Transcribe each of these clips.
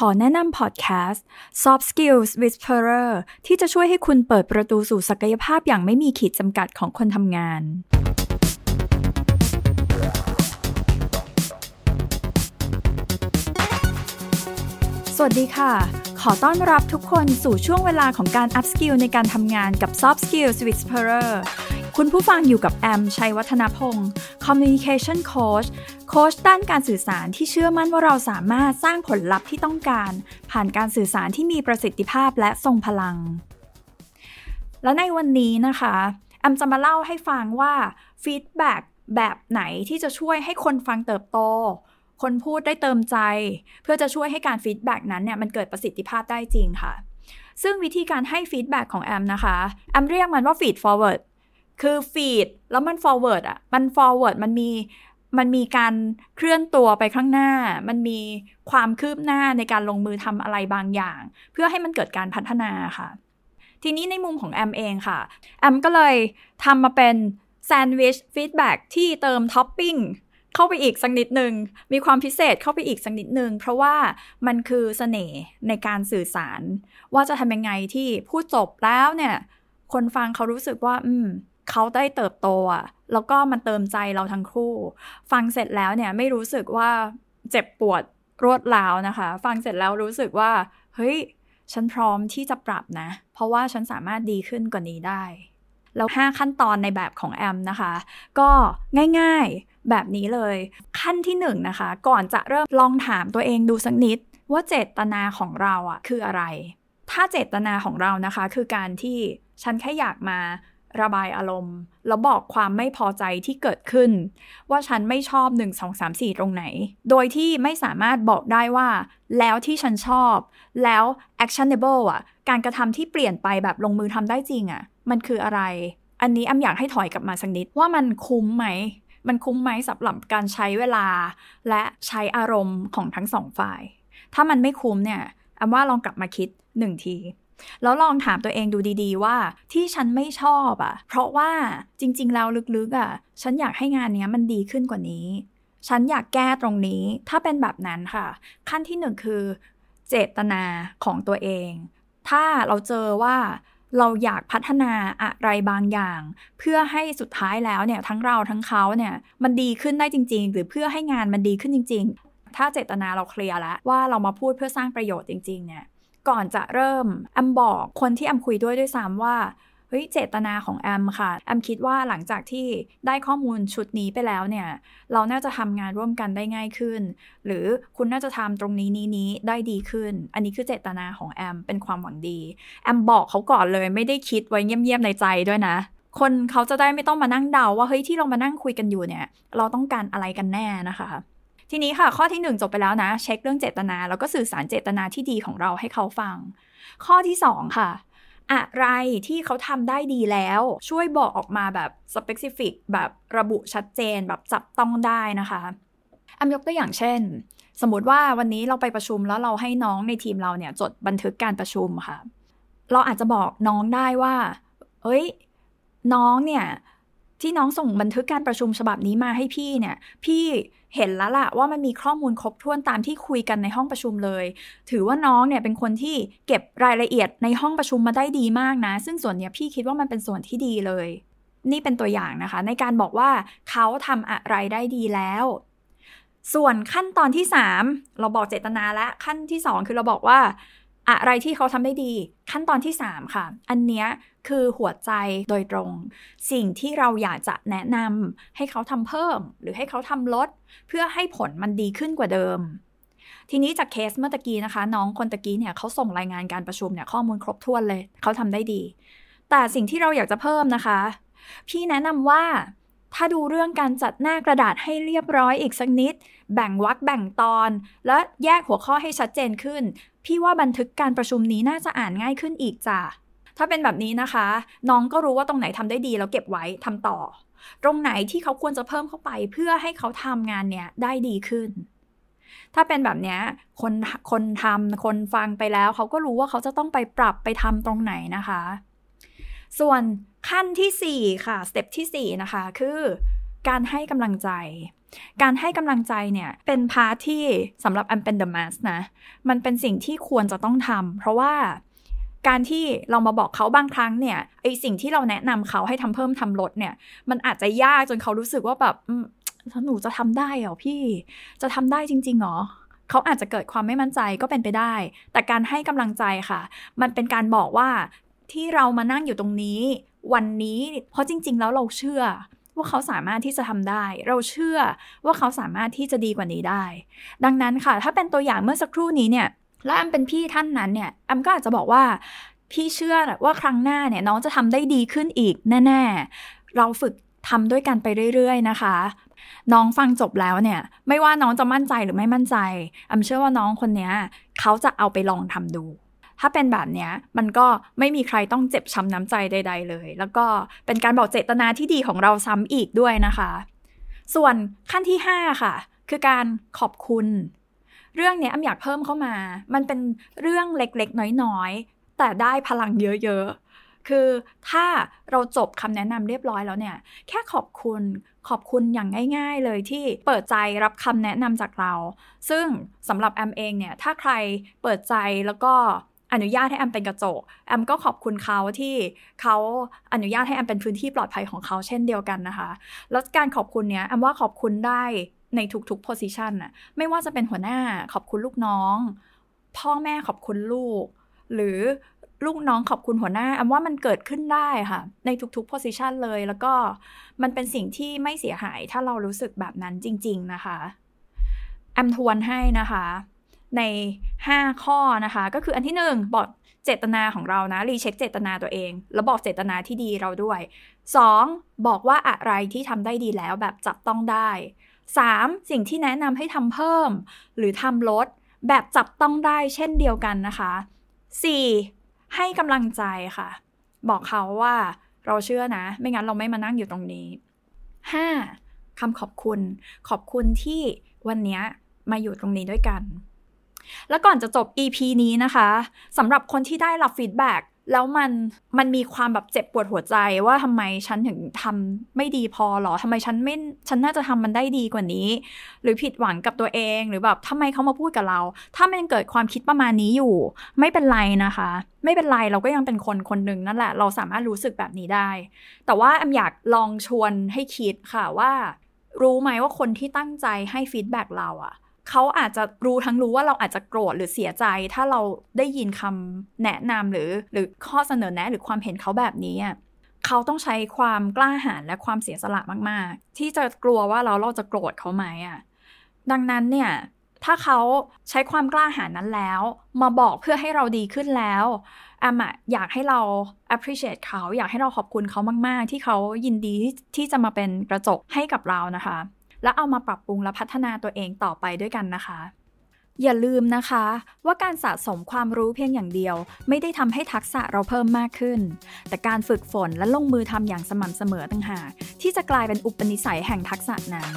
ขอแนะนำพอดแคสต์ Soft Skills Whisperer ที่จะช่วยให้คุณเปิดประตูสู่ศักยภาพอย่างไม่มีขีดจำกัดของคนทำงาน สวัสดีค่ะ ขอต้อนรับทุกคนสู่ช่วงเวลาของการ up skill ในการทำงานกับ Soft Skills Whisperer คุณผู้ฟังอยู่กับแอม ชัยวัฒนพงศ์ Communication Coach โค้ชด้านการสื่อสารที่เชื่อมั่นว่าเราสามารถสร้างผลลัพธ์ที่ต้องการ ผ่านการสื่อสารที่มีประสิทธิภาพและทรงพลัง และในวันนี้นะคะ แอมจะมาเล่าให้ฟังว่า feedback แบบไหนที่จะช่วยให้คนฟังเติบโต คนพูดได้เติมใจ เพื่อจะช่วยให้การ feedback นั้นเนี่ยมันเกิดประสิทธิภาพได้จริงค่ะ ซึ่งวิธีการให้ feedback ของแอมนะคะ แอมเรียกมันว่าฟีด forward คือ feed แล้วมัน forward อะ มัน forward มันมีมันมีการเคลื่อนตัวไปข้างหน้า มันมีความคืบหน้าในการลงมือทำอะไรบางอย่าง เพื่อให้มันเกิดการพัฒนาค่ะ ทีนี้ในมุมของแอมเองค่ะ แอมก็เลยทำมาเป็นแซนด์วิช feedback ที่เติมท็อปปิ้งเข้าไปอีกสักนิดหนึ่งมีความพิเศษเข้าไปอีกสักนิดหนึ่งเพราะว่ามันคือเสน่ห์ในการสื่อสาร ว่าจะทำยังไงที่พูดจบแล้วเนี่ย คนฟังเขารู้สึกว่า อืม เขาได้เติบโตอะแล้วก็มันเติมใจเราทั้งคู่ ฟังเสร็จแล้วเนี่ยไม่รู้สึกว่าเจ็บปวดรวดร้าวนะคะ ฟังเสร็จแล้วรู้สึกว่า เฮ้ย ฉันพร้อมที่จะปรับนะ เพราะว่าฉันสามารถดีขึ้นกว่านี้ได้ แล้ว 5 ขั้นตอนในแบบของแอมนะคะ ก็ง่ายๆแบบนี้เลย ขั้นที่1นนะคะ ก่อนจะเริ่มลองถามตัวเองดูสักนิด ว่าเจตนาของเราอะคืออะไร ถ้าเจตนาของเรานะคะ คือการที่ฉันแค่อยากมา ระบายอารมณ์ แล้วบอกความไม่พอใจที่เกิดขึ้น ว่าฉันไม่ชอบ 1 2 3 4 ตรงไหน โดยที่ไม่สามารถบอกได้ว่า แล้วที่ฉันชอบ แล้ว actionable อะ การกระทำที่เปลี่ยนไปแบบลงมือทำได้จริงอะ มันคืออะไร อันนี้อำอยากให้ถอยกลับมาสักนิดว่ามันคุ้มไหมมันคุ้มไหมสำหรับการใช้เวลา และใช้อารมณ์ของทั้งสองฝ่าย ถ้ามันไม่คุ้มเนี่ยอำว่าลองกลับมาคิดหนึ่งที แล้วลองถามตัวเองดูดีๆ ว่าที่ฉันไม่ชอบอะ่ะ เพราะว่าจริง ๆ แล้วลึกๆอะ่ะ ฉันอยากให้งานนี้มันดีขึ้นกว่านี้ ฉันอยากแก้ตรงนี้ ถ้าเป็นแบบนั้นค่ะ ขั้นที่หนึ่งคือ เจตนาของตัวเอง ถ้าเราเจอว่าเราอยากพัฒนาอะไรบางอย่าง เพื่อให้สุดท้ายแล้วเนี่ยทั้งเราทั้งเขาเนี่ยมันดีขึ้นได้จริง ๆ หรือเพื่อให้งานมันดีขึ้นจริง ๆ ถ้าเจตนาเราเคลียร์แล้วว่าเรามาพูดเพื่อสร้างประโยชน์จริง ๆ เนี่ย ก่อนจะเริ่มแอมบอกคนที่แอมคุยด้วยด้วยซ้ำว่าเฮ้ยเจตนาของแอมค่ะแอมคิดว่าหลังจากที่ได้ข้อมูลชุดนี้ไปแล้วเนี่ย เราน่าจะทำงานร่วมกันได้ง่ายขึ้น หรือคุณน่าจะทำตรงนี้นี้นี้ได้ดีขึ้น อันนี้คือเจตนาของแอมเป็นความหวังดีแอมบอกเขาก่อนเลยไม่ได้คิดไว้เงียบๆในใจด้วยนะ คนเขาจะได้ไม่ต้องมานั่งเดาว่าเฮ้ยที่เรามานั่งคุยกันอยู่เนี่ย เราต้องการอะไรกันแน่นะคะ ทีนี้ค่ะข้อที่ 1 จบไปแล้วนะ เช็คเรื่องเจตนา แล้วก็สื่อสารเจตนาที่ดีของเราให้เขาฟัง ข้อที่ 2 ค่ะ อะไรที่เขาทำได้ดีแล้ว ช่วยบอกออกมาแบบสเปกซิฟิกแบบระบุชัดเจนแบบจับต้องได้นะคะอายกตัวอย่างเช่น สมมติว่าวันนี้เราไปประชุมแล้วเราให้น้องในทีมเราเนี่ยจดบันทึกการประชุมค่ะ เราอาจจะบอกน้องได้ว่า เอ้ย น้องเนี่ย ที่น้องส่งบันทึกการประชุมฉบับนี้มาให้พี่เนี่ย พี่เห็นแล้วล่ะว่ามันมีข้อมูลครบถ้วนตามที่คุยกันในห้องประชุมเลย ถือว่าน้องเนี่ยเป็นคนที่เก็บรายละเอียดในห้องประชุมมาได้ดีมากนะ ซึ่งส่วนเนี้ยพี่คิดว่ามันเป็นส่วนที่ดีเลย นี่เป็นตัวอย่างนะคะ ในการบอกว่าเขาทำอะไรได้ดีแล้ว ส่วนขั้นตอนที่ 3 เราบอกเจตนาและขั้นที่ 2 คือเราบอกว่า อะไรที่เขาทำได้ดี ขั้นตอนที่ 3 ค่ะ อันเนี้ย คือหัวใจโดยตรง สิ่งที่เราอยากจะแนะนำให้เขาทำเพิ่ม หรือให้เขาทำลด เพื่อให้ผลมันดีขึ้นกว่าเดิม ทีนี้จากเคสเมื่อกี้นะคะ น้องคนตะกี้เนี่ยเขาส่งรายงานการประชุมเนี่ยข้อมูลครบถ้วนเลย เขาทำได้ดี แต่สิ่งที่เราอยากจะเพิ่มนะคะ พี่แนะนำว่าถ้าดูเรื่องการจัดหน้ากระดาษให้เรียบร้อยอีกสักนิด แบ่งวรรคแบ่งตอน และแยกหัวข้อให้ชัดเจนขึ้น พี่ว่าบันทึกการประชุมนี้น่าจะอ่านง่ายขึ้นอีกจ้ะ ถ้าเป็นแบบนี้นะคะ น้องก็รู้ว่าตรงไหนทำได้ดีแล้วเก็บไว้ทำต่อ ตรงไหนที่เขาควรจะเพิ่มเข้าไป เพื่อให้เขาทำงานเนี้ยได้ดีขึ้น ถ้าเป็นแบบนี้คนคนทำคนฟังไปแล้วเขาก็รู้ว่าเขาจะต้องไปปรับไปทำตรงไหนนะคะ ส่วนขั้นที่ 4 ค่ะสเต็ปที่ 4 นะคะคือการให้กำลังใจ การให้กำลังใจเนี่ย เป็นพาร์ทที่สำหรับแอมเป็นเดอะมาสนะ มันเป็นสิ่งที่ควรจะต้องทำเพราะว่า การที่เรามาบอกเขาบางครั้งเนี่ยไอสิ่งที่เราแนะนำเขาให้ทำเพิ่มทำลดเนี่ย มันอาจจะยากจนเขารู้สึกว่าแบบหนูจะทำได้เหรอพี่ จะทำได้จริงๆหรอเขาอาจจะเกิดความไม่มั่นใจก็เป็นไปได้ แต่การให้กำลังใจค่ะ มันเป็นการบอกว่าที่เรามานั่งอยู่ตรงนี้ วันนี้ เพราะจริง ๆ แล้วเราเชื่อว่าเขาสามารถที่จะทำได้ เราเชื่อว่าเขาสามารถที่จะดีกว่านี้ได้ ดังนั้นค่ะ ถ้าเป็นตัวอย่างเมื่อสักครู่นี้เนี่ย และแอมเป็นพี่ท่านนั้นเนี่ยแอมก็อาจจะบอกว่าพี่เชื่อว่าครั้งหน้าเนี่ยน้องจะทำได้ดีขึ้นอีกแน่ๆ เราฝึกทำด้วยกันไปเรื่อย ๆ นะคะ น้องฟังจบแล้วเนี่ย ไม่ว่าน้องจะมั่นใจหรือไม่มั่นใจแอมเชื่อว่าน้องคนนี้เขาจะเอาไปลองทำดูถ้าเป็นแบบนี้มันก็ไม่มีใครต้องเจ็บช้ำน้ำใจใด ๆ เลย แล้วก็เป็นการบอกเจตนาที่ดีของเราซ้ำอีกด้วยนะคะ ส่วนขั้นที่ 5 ค่ะ คือการขอบคุณ เรื่องนี้อ้ำอยากเพิ่มเข้ามา มันเป็นเรื่องเล็กๆ น้อยๆ แต่ได้พลังเยอะๆ คือถ้าเราจบคำแนะนำเรียบร้อยแล้วเนี่ย แค่ขอบคุณขอบคุณอย่างง่าย ๆ เลยที่เปิดใจรับคำแนะนำจากเรา ซึ่งสำหรับแอมเองเนี่ย ถ้าใครเปิดใจแล้วก็อนุญาตให้แอมเป็นกระจก แอมก็ขอบคุณเขาที่เขาอนุญาตให้แอมเป็นพื้นที่ปลอดภัยของเขาเช่นเดียวกันนะคะ แล้วการขอบคุณเนี้ยแอมว่าขอบคุณได้ ในทุกๆ position น่ะไม่ว่าจะเป็นหัวหน้าขอบคุณลูกน้อง พ่อแม่ขอบคุณลูก หรือลูกน้องขอบคุณหัวหน้าแอมว่ามันเกิดขึ้นได้ค่ะ ในทุกๆ position เลย แล้วก็มันเป็นสิ่งที่ไม่เสียหายถ้าเรารู้สึกแบบนั้นจริง ๆ นะคะแอมทวนให้นะคะ ใน 5 ข้อนะคะ ก็คืออันที่ 1 บอกเจตนาของเรานะ รีเช็คเจตนาตัวเอง แล้วบอกเจตนาที่ดีเราด้วย 2. บอกว่าอะไรที่ทำได้ดีแล้วแบบจับต้องได้ 3. สิ่งที่แนะนำให้ทำเพิ่ม หรือทำลด แบบจับต้องได้เช่นเดียวกันนะคะ 4. ให้กำลังใจค่ะ บอกเขาว่าเราเชื่อนะ ไม่งั้นเราไม่มานั่งอยู่ตรงนี้ 5. คำขอบคุณ ขอบคุณที่วันนี้มาอยู่ตรงนี้ด้วยกัน แล้วก่อนจะจบ EP นี้นะคะสำหรับคนที่ได้รับฟีดแบ็ก แล้วมันมันมีความแบบเจ็บปวดหัวใจว่าทำไมฉันถึงทำไม่ดีพอหรอทำไมฉันไม่ฉันน่าจะทำมันได้ดีกว่านี้ หรือผิดหวังกับตัวเองหรือแบบทำไมเขามาพูดกับเรา ถ้ามันเกิดความคิดประมาณนี้อยู่ ไม่เป็นไรนะคะ ไม่เป็นไรเราก็ยังเป็นคนคนหนึ่งนั่นแหละ เราสามารถรู้สึกแบบนี้ได้ แต่ว่าแอมอยากลองชวนให้คิดค่ะว่า รู้ไหมว่าคนที่ตั้งใจให้ฟีดแบ็กเราอะ เขาอาจจะรู้ทั้งรู้ว่าเราอาจจะโกรธหรือเสียใจ ถ้าเราได้ยินคำแนะนำหรือ หรือข้อเสนอแนะหรือความเห็นเขาแบบนี้เขาต้องใช้ความกล้าหาญและความเสียสละมาก ๆ ที่จะกลัวว่าเราเราจะโกรธเขาไหมอะดังนั้นเนี่ยถ้าเขาใช้ความกล้าหาญนั้นแล้ว มาบอกเพื่อให้เราดีขึ้นแล้วแอมอะอยากให้เรา appreciate เขาอยากให้เราขอบคุณเขามาก ๆ ที่เขายินดีที่จะมาเป็นกระจกให้กับเรานะคะ แล้วเอามาปรับปรุงและพัฒนาตัวเองต่อไปด้วยกันนะคะ อย่าลืมนะคะ ว่าการสะสมความรู้เพียงอย่างเดียว ไม่ได้ทำให้ทักษะเราเพิ่มมากขึ้น แต่การฝึกฝนและลงมือทำอย่างสม่ำเสมอต่างหากที่จะกลายเป็นอุปนิสัยแห่งทักษะนั้น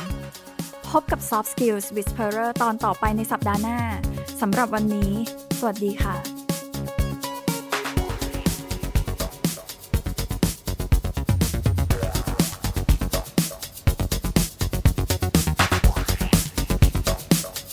พบกับ Soft Skills Whisperer ตอนต่อไปในสัปดาห์หน้า สำหรับวันนี้ สวัสดีค่ะ